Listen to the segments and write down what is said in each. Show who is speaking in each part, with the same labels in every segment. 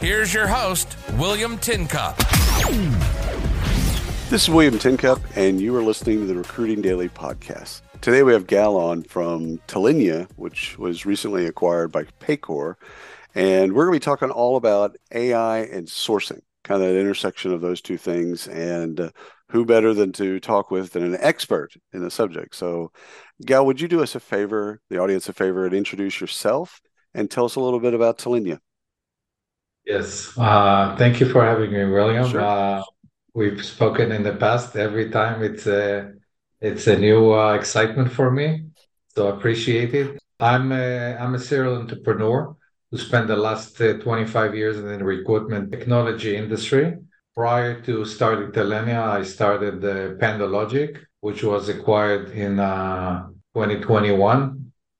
Speaker 1: Here's your host, William Tincup.
Speaker 2: This is William Tincup, and you are listening to the Recruiting Daily podcast. Today we have Gal on from Talenya, which was recently acquired by Paycor, and we're going to be talking all about AI and sourcing, kind of that intersection of those two things, and uh, who better than to talk with than an expert in the subject. So, Gal, would you do us a favor, the audience a favor, and introduce yourself and tell us a little bit about Talenya?
Speaker 3: Yes. Uh, thank you for having me, William. Sure. Uh, we've spoken in the past. Every time it's a it's a new uh, excitement for me, so I appreciate it. I'm a, I'm a serial entrepreneur who spent the last uh, 25 years in the recruitment technology industry. Prior to starting Talenya, I started the PandoLogic, which was acquired in uh, 2021 uh,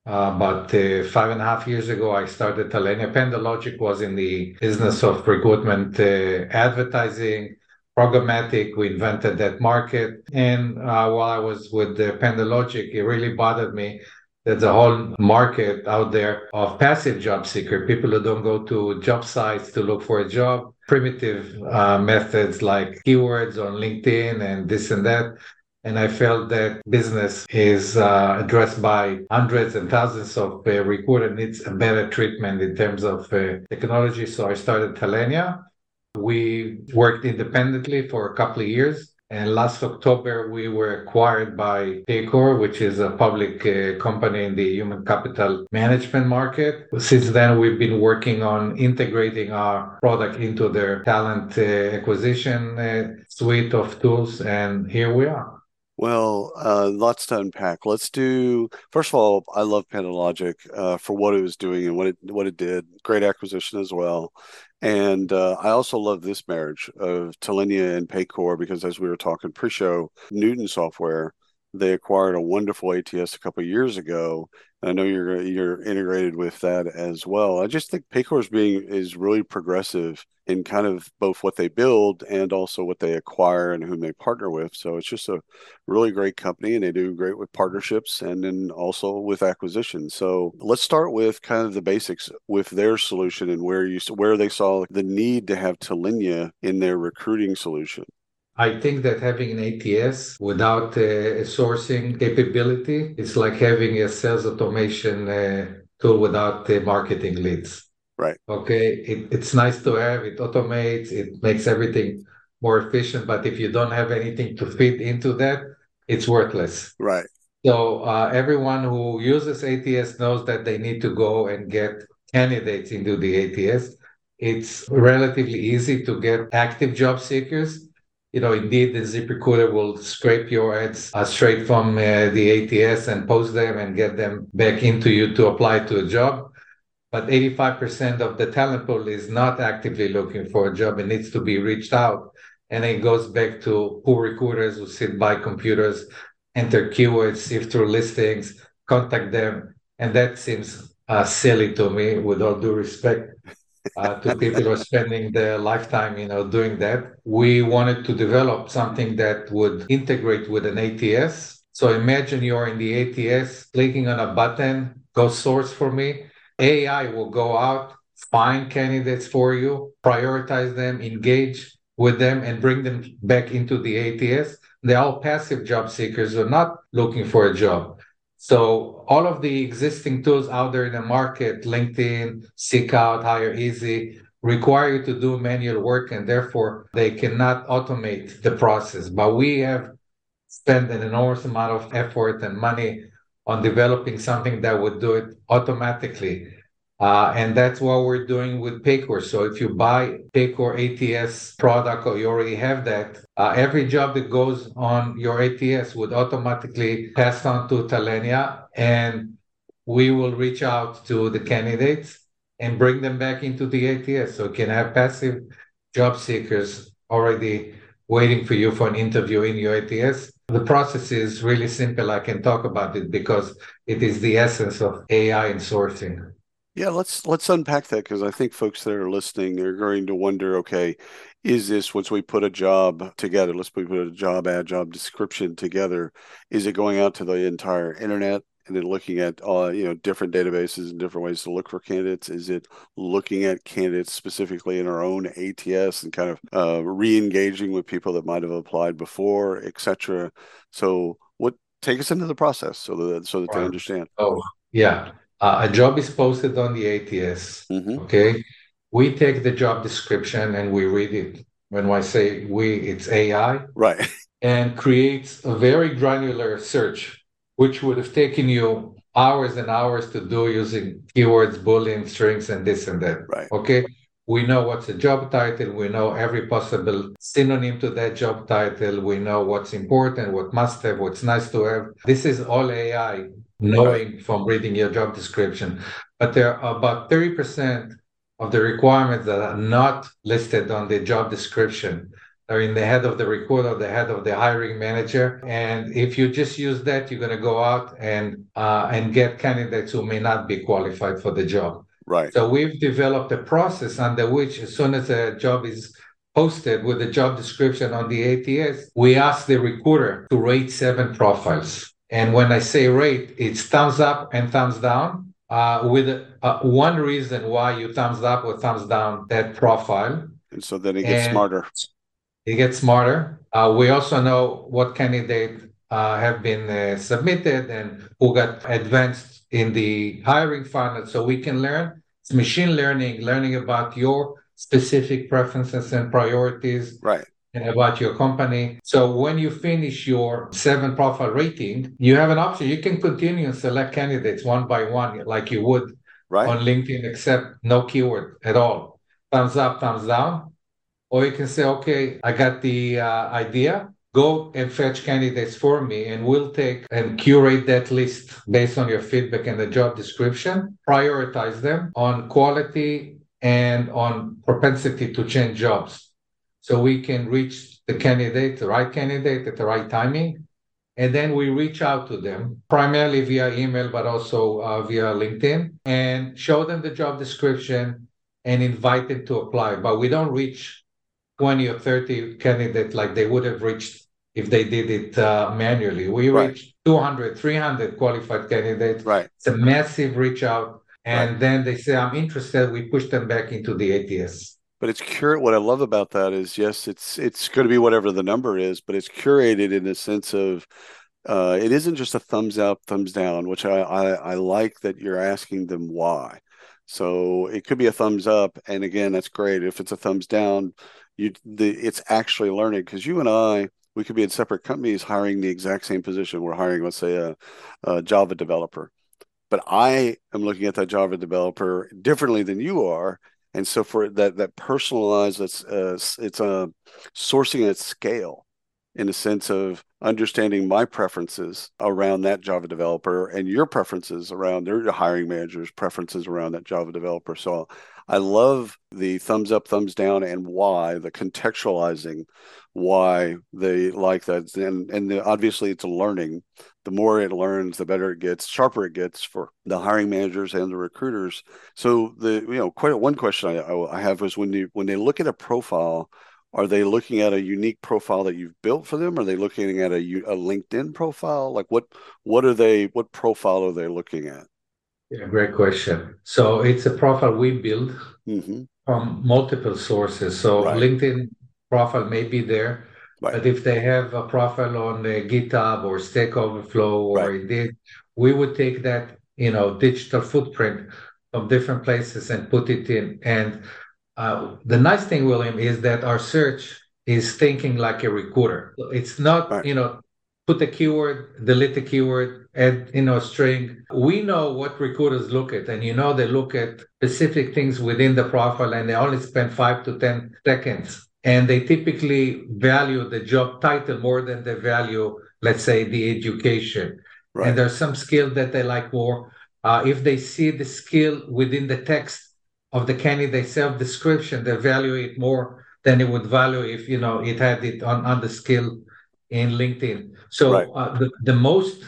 Speaker 3: about uh, five and a half years ago, I started Talenya. PandoLogic was in the business of recruitment uh, advertising, programmatic. We invented that market. And uh, while I was with uh, PandoLogic, it really bothered me there's a whole market out there of passive job seeker, people who don't go to job sites to look for a job, primitive uh, methods like keywords on LinkedIn and this and that. And I felt that business is uh, addressed by hundreds and thousands of uh, recruiter needs a better treatment in terms of uh, technology. So I started Talenya. We worked independently for a couple of years. And last October, we were acquired by Paycor, which is a public uh, company in the human capital management market. Since then, we've been working on integrating our product into their talent uh, acquisition uh, suite of tools. And here we are.
Speaker 2: Well, uh, lots to unpack. Let's do first of all. I love PandoLogic uh, for what it was doing and what it what it did. Great acquisition as well, and uh, I also love this marriage of Talenya and Paycor because as we were talking pre-show, Newton Software they acquired a wonderful ATS a couple years ago. I know you're you're integrated with that as well. I just think Paycor's being is really progressive in kind of both what they build and also what they acquire and whom they partner with. So it's just a really great company, and they do great with partnerships and then also with acquisitions. So let's start with kind of the basics with their solution and where you where they saw the need to have Talenya in their recruiting solution.
Speaker 3: I think that having an ATS without a sourcing capability is like having a sales automation uh, tool without the marketing leads.
Speaker 2: Right.
Speaker 3: Okay. It, it's nice to have. It automates. It makes everything more efficient. But if you don't have anything to fit into that, it's worthless.
Speaker 2: Right.
Speaker 3: So uh, everyone who uses ATS knows that they need to go and get candidates into the ATS. It's relatively easy to get active job seekers you know, indeed, the ZipRecruiter will scrape your ads uh, straight from uh, the ATS and post them and get them back into you to apply to a job. But 85% of the talent pool is not actively looking for a job and needs to be reached out. And it goes back to poor recruiters who sit by computers, enter keywords, sift through listings, contact them. And that seems uh, silly to me, with all due respect uh, to people who are spending their lifetime, you know, doing that. We wanted to develop something that would integrate with an ATS. So imagine you're in the ATS, clicking on a button, go source for me. AI will go out, find candidates for you, prioritize them, engage with them, and bring them back into the ATS. They're all passive job seekers who are not looking for a job. So all of the existing tools out there in the market, LinkedIn, SeekOut, Hire Easy, require you to do manual work and therefore they cannot automate the process. But we have spent an enormous amount of effort and money on developing something that would do it automatically. Uh, and that's what we're doing with Paycor. So if you buy Paycor ATS product or you already have that, uh, every job that goes on your ATS would automatically pass on to Talenya and we will reach out to the candidates and bring them back into the ATS. So you can have passive job seekers already waiting for you for an interview in your ATS. The process is really simple. I can talk about it because it is the essence of AI and sourcing.
Speaker 2: Yeah, let's let's unpack that because I think folks that are listening are going to wonder, okay, is this once we put a job together, let's put a job ad, job description together, is it going out to the entire internet? and then looking at uh, you know different databases and different ways to look for candidates? Is it looking at candidates specifically in our own ATS and kind of uh, re-engaging with people that might have applied before, etc. So, what take us into the process so that so that right. they understand?
Speaker 3: Oh, yeah. Uh, a job is posted on the ATS. Mm-hmm. Okay, we take the job description and we read it. When I say we, it's AI,
Speaker 2: right?
Speaker 3: And creates a very granular search which would have taken you hours and hours to do using keywords, boolean strings, and this and that.
Speaker 2: Right.
Speaker 3: Okay. We know what's a job title. We know every possible synonym to that job title. We know what's important, what must have, what's nice to have. This is all AI knowing from reading your job description. But there are about 30% of the requirements that are not listed on the job description are in the head of the recruiter, the head of the hiring manager. And if you just use that, you're going to go out and uh, and get candidates who may not be qualified for the job.
Speaker 2: Right.
Speaker 3: So we've developed a process under which, as soon as a job is posted with the job description on the ATS, we ask the recruiter to rate seven profiles. And when I say rate, it's thumbs up and thumbs down. Uh, with uh, one reason why you thumbs up or thumbs down that profile.
Speaker 2: And so then it gets and smarter
Speaker 3: it gets smarter. Uh, we also know what candidates uh, have been uh, submitted and who got advanced in the hiring funnel, so we can learn. It's machine learning, learning about your specific preferences and priorities.
Speaker 2: Right.
Speaker 3: About your company. So when you finish your seven profile rating, you have an option. You can continue and select candidates one by one, like you would
Speaker 2: right.
Speaker 3: on LinkedIn, except no keyword at all. Thumbs up, thumbs down or you can say, okay, I got the uh, idea. Go and fetch candidates for me, and we'll take and curate that list based on your feedback and the job description, prioritize them on quality and on propensity to change jobs. So we can reach the candidate, the right candidate at the right timing. And then we reach out to them primarily via email, but also uh, via LinkedIn and show them the job description and invite them to apply. But we don't reach 20 or 30 candidates like they would have reached if they did it uh, manually. We right. reached 200, 300 qualified candidates.
Speaker 2: Right.
Speaker 3: It's a massive reach out. And right. then they say, I'm interested. We push them back into the ATS.
Speaker 2: But it's curated. What I love about that is, yes, it's it's going to be whatever the number is, but it's curated in the sense of uh, it isn't just a thumbs up, thumbs down, which I, I, I like that you're asking them why. So it could be a thumbs up, and again, that's great. If it's a thumbs down, you the it's actually learning because you and I we could be in separate companies hiring the exact same position. We're hiring, let's say, a, a Java developer, but I am looking at that Java developer differently than you are, and so for that that personalized, it's uh, it's a uh, sourcing at scale in the sense of understanding my preferences around that Java developer and your preferences around their hiring managers' preferences around that Java developer. So I love the thumbs up, thumbs down, and why the contextualizing why they like that, and and the, obviously it's a learning. The more it learns, the better it gets, sharper it gets for the hiring managers and the recruiters. So the you know quite one question I, I have is when you when they look at a profile are they looking at a unique profile that you've built for them are they looking at a, a linkedin profile like what what are they what profile are they looking at
Speaker 3: yeah great question so it's a profile we build mm-hmm. from multiple sources so right. linkedin profile may be there right. but if they have a profile on the github or stack overflow or right. indeed we would take that you know digital footprint from different places and put it in and uh, the nice thing, William, is that our search is thinking like a recruiter. It's not, you know, put the keyword, delete the keyword, add, you know, string. We know what recruiters look at, and you know they look at specific things within the profile, and they only spend five to ten seconds. And they typically value the job title more than they value, let's say, the education. Right. And there's some skill that they like more. Uh, if they see the skill within the text of the candidate self description, they value it more than it would value if you know it had it on, on the skill in LinkedIn. So right. uh, the, the most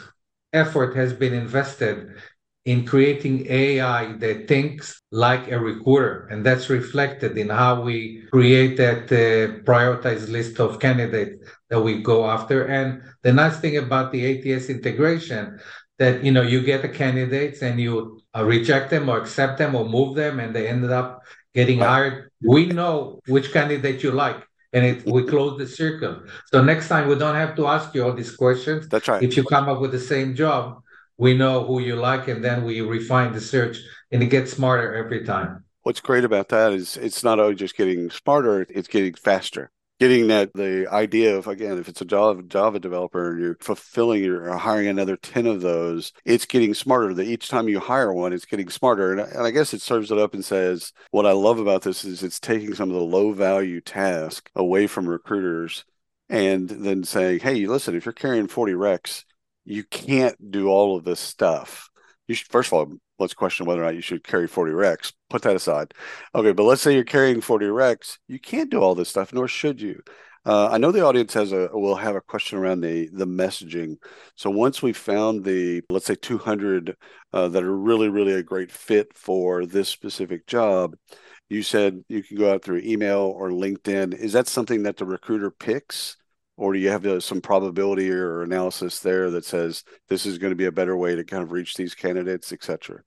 Speaker 3: effort has been invested in creating AI that thinks like a recruiter. And that's reflected in how we create that uh, prioritized list of candidates that we go after. And the nice thing about the ATS integration that, you know, you get the candidates and you uh, reject them or accept them or move them and they ended up getting hired. We know which candidate you like and it, we close the circle. So next time we don't have to ask you all these questions.
Speaker 2: That's right.
Speaker 3: If you come up with the same job, we know who you like and then we refine the search and it gets smarter every time
Speaker 2: what's great about that is it's not only just getting smarter it's getting faster getting that the idea of again if it's a java java developer and you're fulfilling you're hiring another 10 of those it's getting smarter that each time you hire one it's getting smarter and, and i guess it serves it up and says what i love about this is it's taking some of the low value task away from recruiters and then saying hey listen if you're carrying 40 recs you can't do all of this stuff. You should, first of all, let's question whether or not you should carry 40 recs. Put that aside. Okay, but let's say you're carrying 40 recs. You can't do all this stuff, nor should you. Uh, I know the audience has a will have a question around the the messaging. So once we found the let's say 200 uh, that are really really a great fit for this specific job, you said you can go out through email or LinkedIn. Is that something that the recruiter picks? Or do you have uh, some probability or analysis there that says this is going to be a better way to kind of reach these candidates, etc.?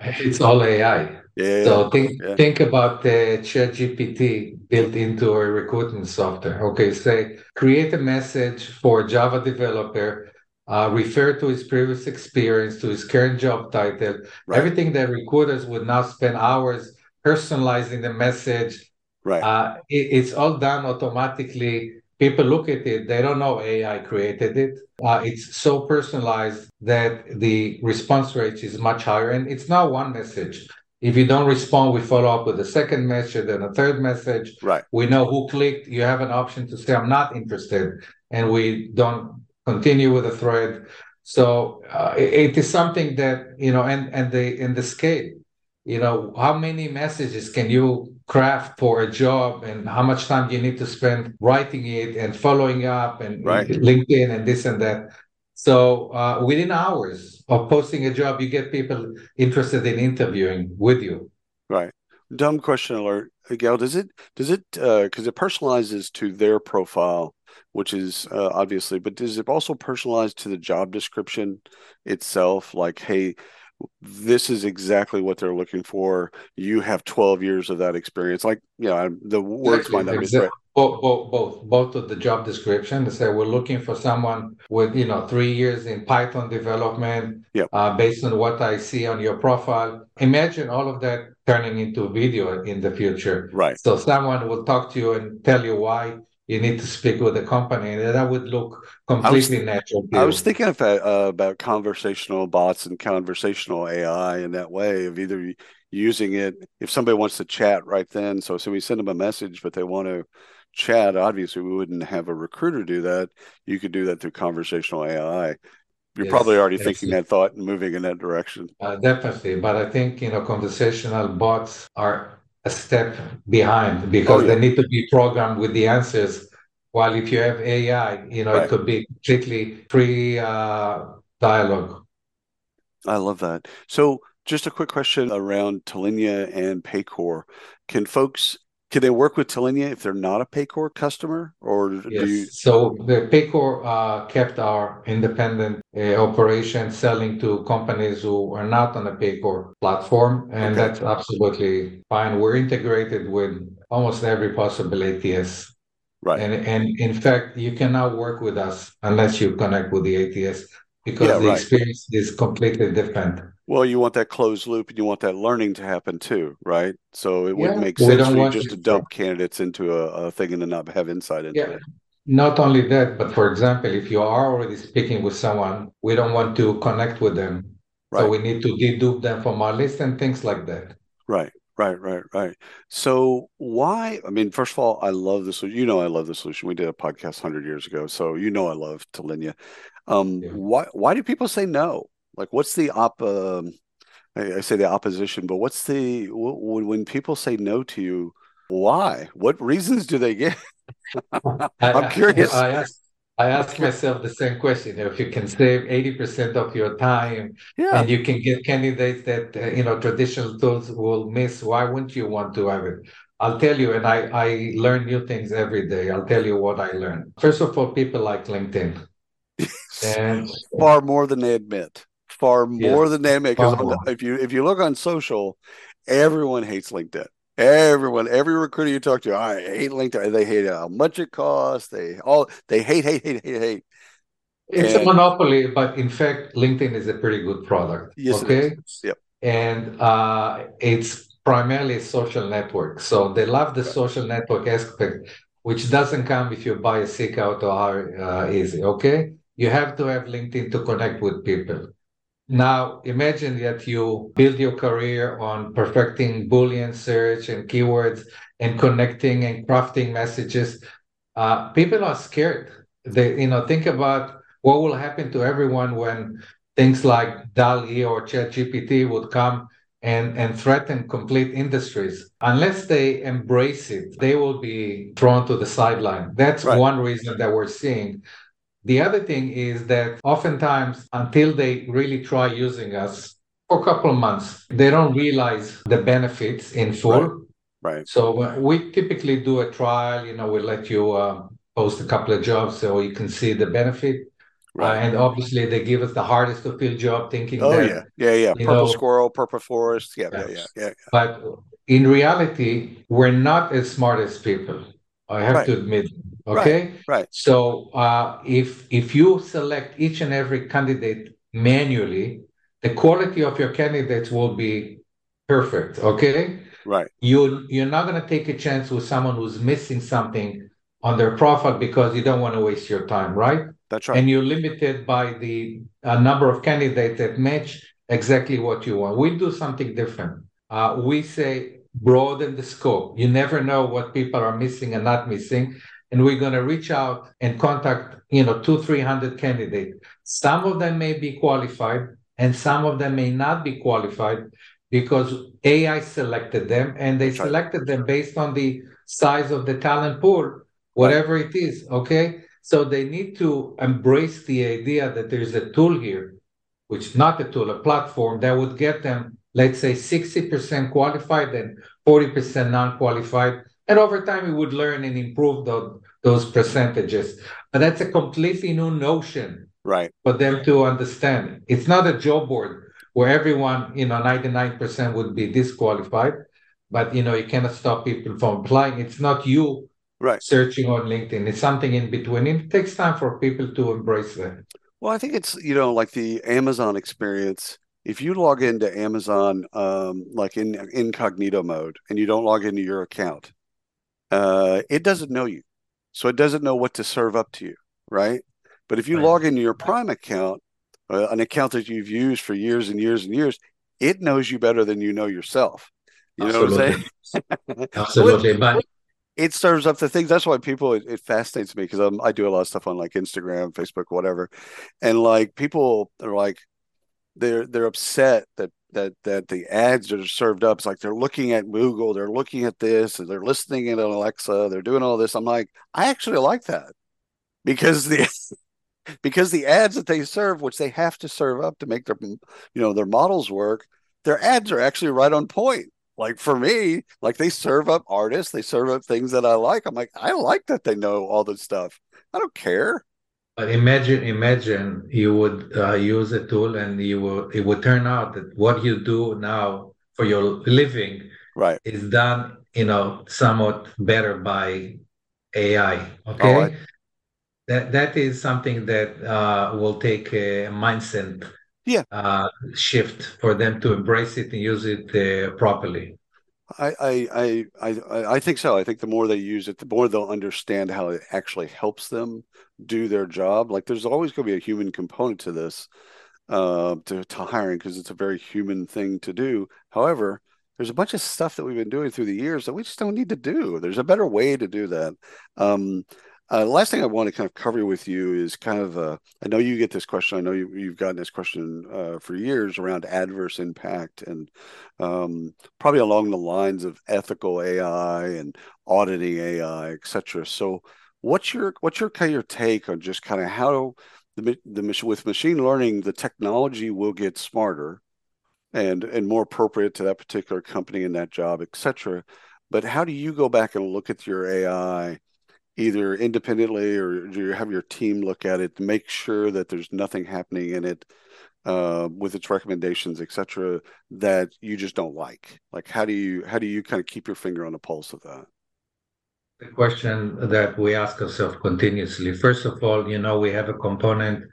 Speaker 3: It's all AI.
Speaker 2: Yeah.
Speaker 3: So think yeah. think about the ChatGPT built into a recruitment software. Okay, say create a message for a Java developer. Uh, refer to his previous experience, to his current job title, right. everything that recruiters would now spend hours personalizing the message.
Speaker 2: Right.
Speaker 3: Uh, it, it's all done automatically people look at it, they don't know AI created it. Uh, it's so personalized that the response rate is much higher. And it's not one message. If you don't respond, we follow up with a second message and a third message.
Speaker 2: Right.
Speaker 3: We know who clicked. You have an option to say, I'm not interested. And we don't continue with the thread. So uh, it, it is something that, you know, and, and the, in the scale, you know, how many messages can you craft for a job and how much time you need to spend writing it and following up and
Speaker 2: right.
Speaker 3: LinkedIn and this and that. So uh, within hours of posting a job, you get people interested in interviewing with you.
Speaker 2: Right. Dumb question alert, Gail. Does it does it because uh, it personalizes to their profile, which is uh, obviously, but does it also personalize to the job description itself? Like, hey, this is exactly what they're looking for. You have 12 years of that experience. Like, you know, the words exactly. might not exactly. be right.
Speaker 3: Both, both, both, both of the job description. They say we're looking for someone with, you know, three years in Python development.
Speaker 2: Yep.
Speaker 3: Uh, based on what I see on your profile. Imagine all of that turning into video in the future.
Speaker 2: Right.
Speaker 3: So someone will talk to you and tell you why you need to speak with the company. And that would look completely
Speaker 2: I was,
Speaker 3: natural
Speaker 2: i was thinking of, uh, about conversational bots and conversational ai in that way of either using it if somebody wants to chat right then so so we send them a message but they want to chat obviously we wouldn't have a recruiter do that. You could do that through conversational ai you're yes, probably already thinking that thought and moving in that direction.
Speaker 3: Uh, definitely but i think you know conversational bots are a step behind because oh, yeah. they need to be programmed with the answers. While if you have AI, you know, right. it could be completely free uh, dialogue.
Speaker 2: I love that. So, just a quick question around Talenya and Paycor. Can folks can they work with Talenya if they're not a Paycor customer, or
Speaker 3: yes. do you? So the Paycor uh, kept our independent uh, operation selling to companies who are not on the Paycor platform, and okay. that's absolutely fine. We're integrated with almost every possible ATS.
Speaker 2: Right.
Speaker 3: And and in fact, you cannot work with us unless you connect with the ATS because yeah, the right. experience is completely different.
Speaker 2: Well, you want that closed loop and you want that learning to happen too, right? So it yeah. wouldn't make sense for you just to dump candidates into a, a, thing and then not have insight into yeah. it.
Speaker 3: Not only that, but for example, if you are already speaking with someone, we don't want to connect with them. Right. So we need to dedupe them from our list and things like that.
Speaker 2: Right. Right, right, right. So why? I mean, first of all, I love this. You know, I love the solution. We did a podcast hundred years ago, so you know, I love Talenya. Um, yeah. Why? Why do people say no? Like, what's the op? Uh, I, I, say the opposition, but what's the when people say no to you? Why? What reasons do they give? I'm curious.
Speaker 3: I, I ask, I ask myself the same question. If you can save 80% of your time
Speaker 2: Yeah.
Speaker 3: and you can get candidates that, uh, you know, traditional tools will miss, why wouldn't you want to have it? I'll tell you, and I, I learn new things every day. I'll tell you what I learned. First of all, people like LinkedIn. And
Speaker 2: far more than they admit. Far more
Speaker 3: Yes,
Speaker 2: than they admit. Because
Speaker 3: far more.
Speaker 2: if you if you look on social, everyone hates LinkedIn. Everyone, every recruiter you talk to, I hate LinkedIn. They hate how much it costs. They all they hate, hate, hate, hate, hate.
Speaker 3: it's
Speaker 2: And-
Speaker 3: a monopoly, but in fact, LinkedIn is a pretty good product.
Speaker 2: Yes,
Speaker 3: okay.
Speaker 2: is. Yep.
Speaker 3: And uh, it's primarily a social network. So they love the social network aspect, which doesn't come if you buy a seek out or how uh, easy. Okay. You have to have LinkedIn to connect with people. Now, imagine that you build your career on perfecting Boolean search and keywords and connecting and crafting messages. Uh, people are scared. They, you know, think about what will happen to everyone when things like DALL-E or ChatGPT would come and, and threaten complete industries. Unless they embrace it, they will be thrown to the sideline. That's
Speaker 2: Right.
Speaker 3: one reason that we're seeing. The other thing is that oftentimes, until they really try using us for a couple of months, they don't realize the benefits in full.
Speaker 2: Right.
Speaker 3: So uh, we typically do a trial. You know, we let you uh, post a couple of jobs so you can see the benefit. Uh,
Speaker 2: Right.
Speaker 3: and obviously, they give us the hardest to fill job, thinking
Speaker 2: oh
Speaker 3: that.
Speaker 2: yeah. Yeah. Yeah. Purple
Speaker 3: know-
Speaker 2: squirrel, purple forest. Yeah. Yeah. Yeah.
Speaker 3: Yes.
Speaker 2: Yeah.
Speaker 3: But in reality, we're not as smart as people. I have
Speaker 2: Right.
Speaker 3: to admit.
Speaker 2: Right.
Speaker 3: Okay.
Speaker 2: Right.
Speaker 3: So uh, if if you select each and every candidate manually, the quality of your candidates will be perfect. Okay.
Speaker 2: Right.
Speaker 3: You you're not going to take a chance with someone who's missing something on their profile because you don't want to waste your time, right?
Speaker 2: That's right.
Speaker 3: And you're limited by the uh, number of candidates that match exactly what you want. We do something different. Uh, we say broaden the scope. You never know what people are missing and not missing. And we're going to reach out and contact, you know, two, 300 candidates. Some of them may be qualified and some of them may not be qualified because AI selected them and they selected them based on the size of the talent pool, whatever it is. Okay. So they need to embrace the idea that there's a tool here, which is not a tool, a platform that would get them, let's say, 60% qualified and 40% non-qualified. And over time, we would learn and improve those, those percentages. But that's a completely new notion
Speaker 2: Right.
Speaker 3: for them to understand. It's not a job board where everyone, you know, 99% would be disqualified. But you know, you cannot stop people from applying. It's not you
Speaker 2: Right.
Speaker 3: searching on LinkedIn. It's something in between. It takes time for people to embrace that.
Speaker 2: Well, I think it's, you know, like the Amazon experience. If you log into Amazon, um, like in incognito mode, and you don't log into your account, uh, it doesn't know you. So it doesn't know what to serve up to you, right? But if you
Speaker 3: Right.
Speaker 2: log into your Prime account, uh, an account that you've used for years and years and years, it knows you better than you know yourself. You know what I'm saying?
Speaker 3: Absolutely. But
Speaker 2: it serves up the things. That's why people it, it fascinates me because I do a lot of stuff on like Instagram, Facebook, whatever, and like people are like they're they're upset that that that the ads that are served up. It's like they're looking at Google, they're looking at this, they're listening in on Alexa, they're doing all this. I'm like, I actually like that because the because the ads that they serve, which they have to serve up to make their you know their models work, their ads are actually right on point like for me, like they serve up artists, they serve up things that I like. I'm like, I like that they know all this stuff. I don't care.
Speaker 3: But imagine, imagine you would uh, use a tool and you will, it would turn out that what you do now for your living
Speaker 2: Right.
Speaker 3: is done, you know, somewhat better by AI. Okay.
Speaker 2: I-
Speaker 3: That that is something that uh, will take a mindset
Speaker 2: Yeah.
Speaker 3: uh, shift for them to embrace it and use it uh, properly.
Speaker 2: I, I, I, I, think so. I think the more they use it, the more they'll understand how it actually helps them do their job. Like there's always going to be a human component to this, uh, to, to hiring because it's a very human thing to do. However, there's a bunch of stuff that we've been doing through the years that we just don't need to do. There's a better way to do that. Um, Uh, last thing I want to kind of cover with you is kind of uh, I know you get this question. I know you, have gotten this question uh, for years around adverse impact and um, probably along the lines of ethical AI and auditing AI, et cetera. So, what's your what's your kind of your take on just kind of how the the with machine learning the technology will get smarter and and more appropriate to that particular company and that job, et cetera. But how do you go back and look at your AI? Either independently or do you have your team look at it to make sure that there's nothing happening in it uh, with its recommendations, et cetera, that you just don't like? Like, how do you how do you kind of keep your finger on the pulse of that?
Speaker 3: The question that we ask ourselves continuously. First of all, you know, we have a component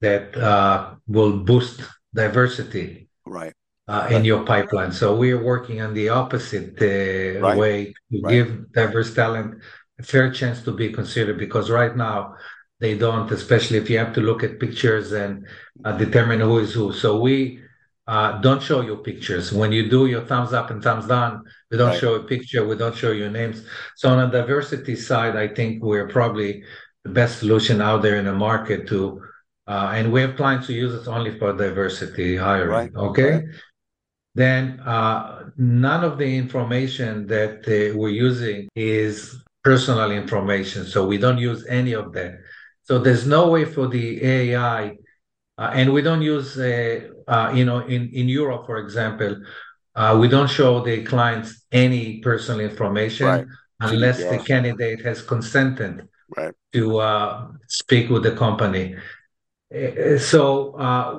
Speaker 3: that uh, will boost diversity.
Speaker 2: Right.
Speaker 3: Uh, in your pipeline. So we are working on the opposite uh, right. way to right. give diverse talent fair chance to be considered because right now they don't, especially if you have to look at pictures and uh, determine who is who. So we uh, don't show you pictures. When you do your thumbs up and thumbs down, we don't right. show a picture, we don't show your names. So on the diversity side, I think we're probably the best solution out there in the market to, uh, and we have clients who use it only for diversity hiring. Right. Okay. Right. Then uh, none of the information that uh, we're using is personal information. So we don't use any of that. So there's no way for the AI, uh, and we don't use, uh, uh, you know, in, in Europe, for example, uh, we don't show the clients any personal information right. unless the candidate has consented right. to uh, speak with the company. Uh, so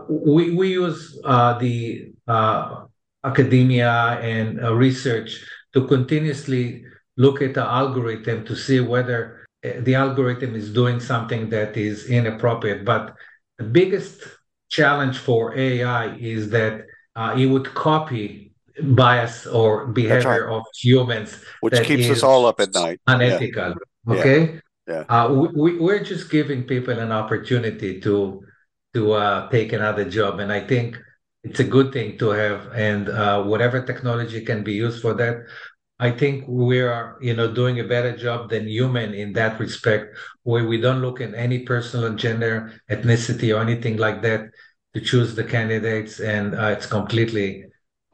Speaker 3: we, we use the academia and research to continuously look at the algorithm to see whether eh, the algorithm is doing something that is inappropriate. But the biggest challenge for AI is that uh, it would copy bias or behavior right. of humans,
Speaker 2: which keeps us all up at night.
Speaker 3: Unethical. Yeah. Okay. Yeah. Uh, we, we're just giving people an opportunity to to uh, take another job, and I think it's a good thing to have. And uh, whatever technology can be used for that, I think we are, you know, doing a better job than human in that respect, where we don't look at any personal gender, ethnicity, or anything like that to choose the candidates, and uh, it's completely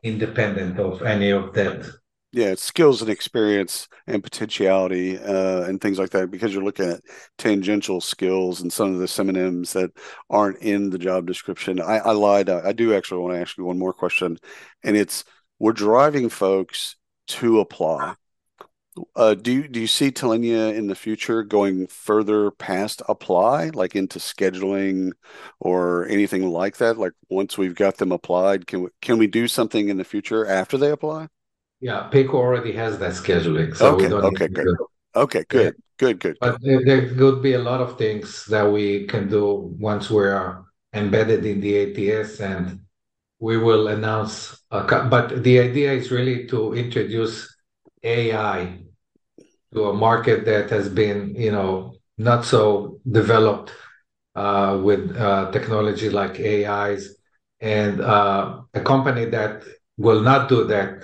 Speaker 3: independent of any of that.
Speaker 2: Yeah, it's skills and experience and potentiality uh, and things like that because you're looking at tangential skills and some of the synonyms that aren't in the job description. I, I lied. I, I do actually want to ask you one more question, and it's we're driving folks to apply. Uh, do you do you see Talenya in the future going further past apply, like into scheduling or anything like that? Like once we've got them applied, can we can we do something in the future after they apply?
Speaker 3: Yeah, Paycor already has that scheduling, so
Speaker 2: okay, okay, good. Okay, good, yeah. good, good.
Speaker 3: But there, there could be a lot of things that we can do once we're embedded in the ATS and we will announce. But the idea is really to introduce AI to a market that has been, you know, not so developed uh, with uh, technology like AIs, and uh, a company that will not do that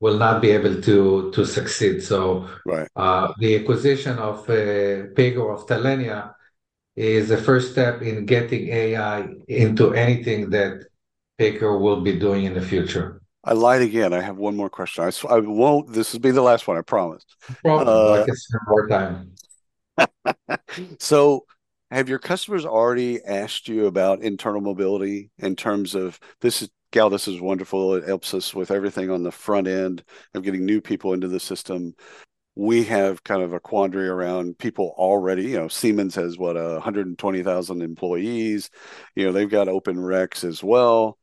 Speaker 3: will not be able to to succeed. So
Speaker 2: right.
Speaker 3: the acquisition of Paycor of Talenya is the first step in getting AI into anything that Paycor will be doing in the future.
Speaker 2: I lied again. I have one more question. I, I won't. This will be the last one. I promise.
Speaker 3: Problem. Uh, I can spend more time.
Speaker 2: so, have your customers already asked you about internal mobility in terms of this is Gal, this is wonderful. It helps us with everything on the front end of getting new people into the system. We have kind of a quandary around people already. You know, Siemens has what, 120,000 employees. You know, they've got open recs as well.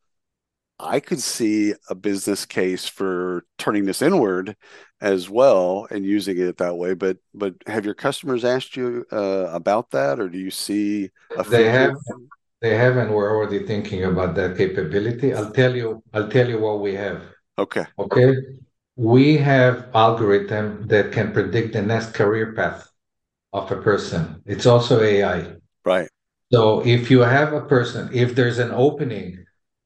Speaker 2: I could see a business case for turning this inward as well and using it that way. But but have your customers asked you uh, about that, or do you see
Speaker 3: a they have they have, and we're already thinking about that capability. I'll tell you. I'll tell you what we have.
Speaker 2: Okay.
Speaker 3: Okay. We have algorithm that can predict the next career path of a person. It's also AI.
Speaker 2: Right.
Speaker 3: So if you have a person, if there's an opening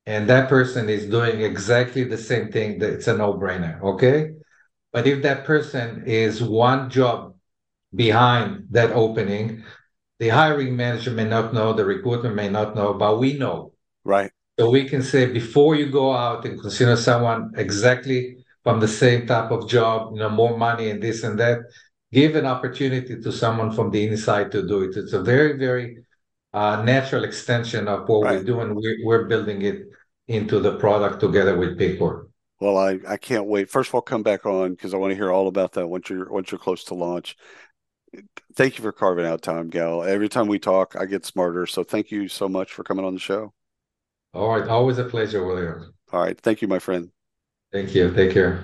Speaker 3: and that person is doing exactly the same thing, it's a no-brainer, okay? But if that person is one job behind that opening. The hiring manager may not know, the recruiter may not know, but we know.
Speaker 2: Right.
Speaker 3: So we can say before you go out and consider someone exactly from the same type of job, you know, more money and this and that, give an opportunity to someone from the inside to do it. It's a very, very uh, natural extension of what right. we do, and we're, we're building it into the product together with Paycor.
Speaker 2: Well, I, I can't wait. First of all, come back on because I want to hear all about that once you're once you're close to launch. Thank you for carving out time, Gal. Every time we talk, I get smarter. So thank you so much for coming on the show.
Speaker 3: All right, always a pleasure, William.
Speaker 2: All right, thank you, my friend.
Speaker 3: Thank you. Take care.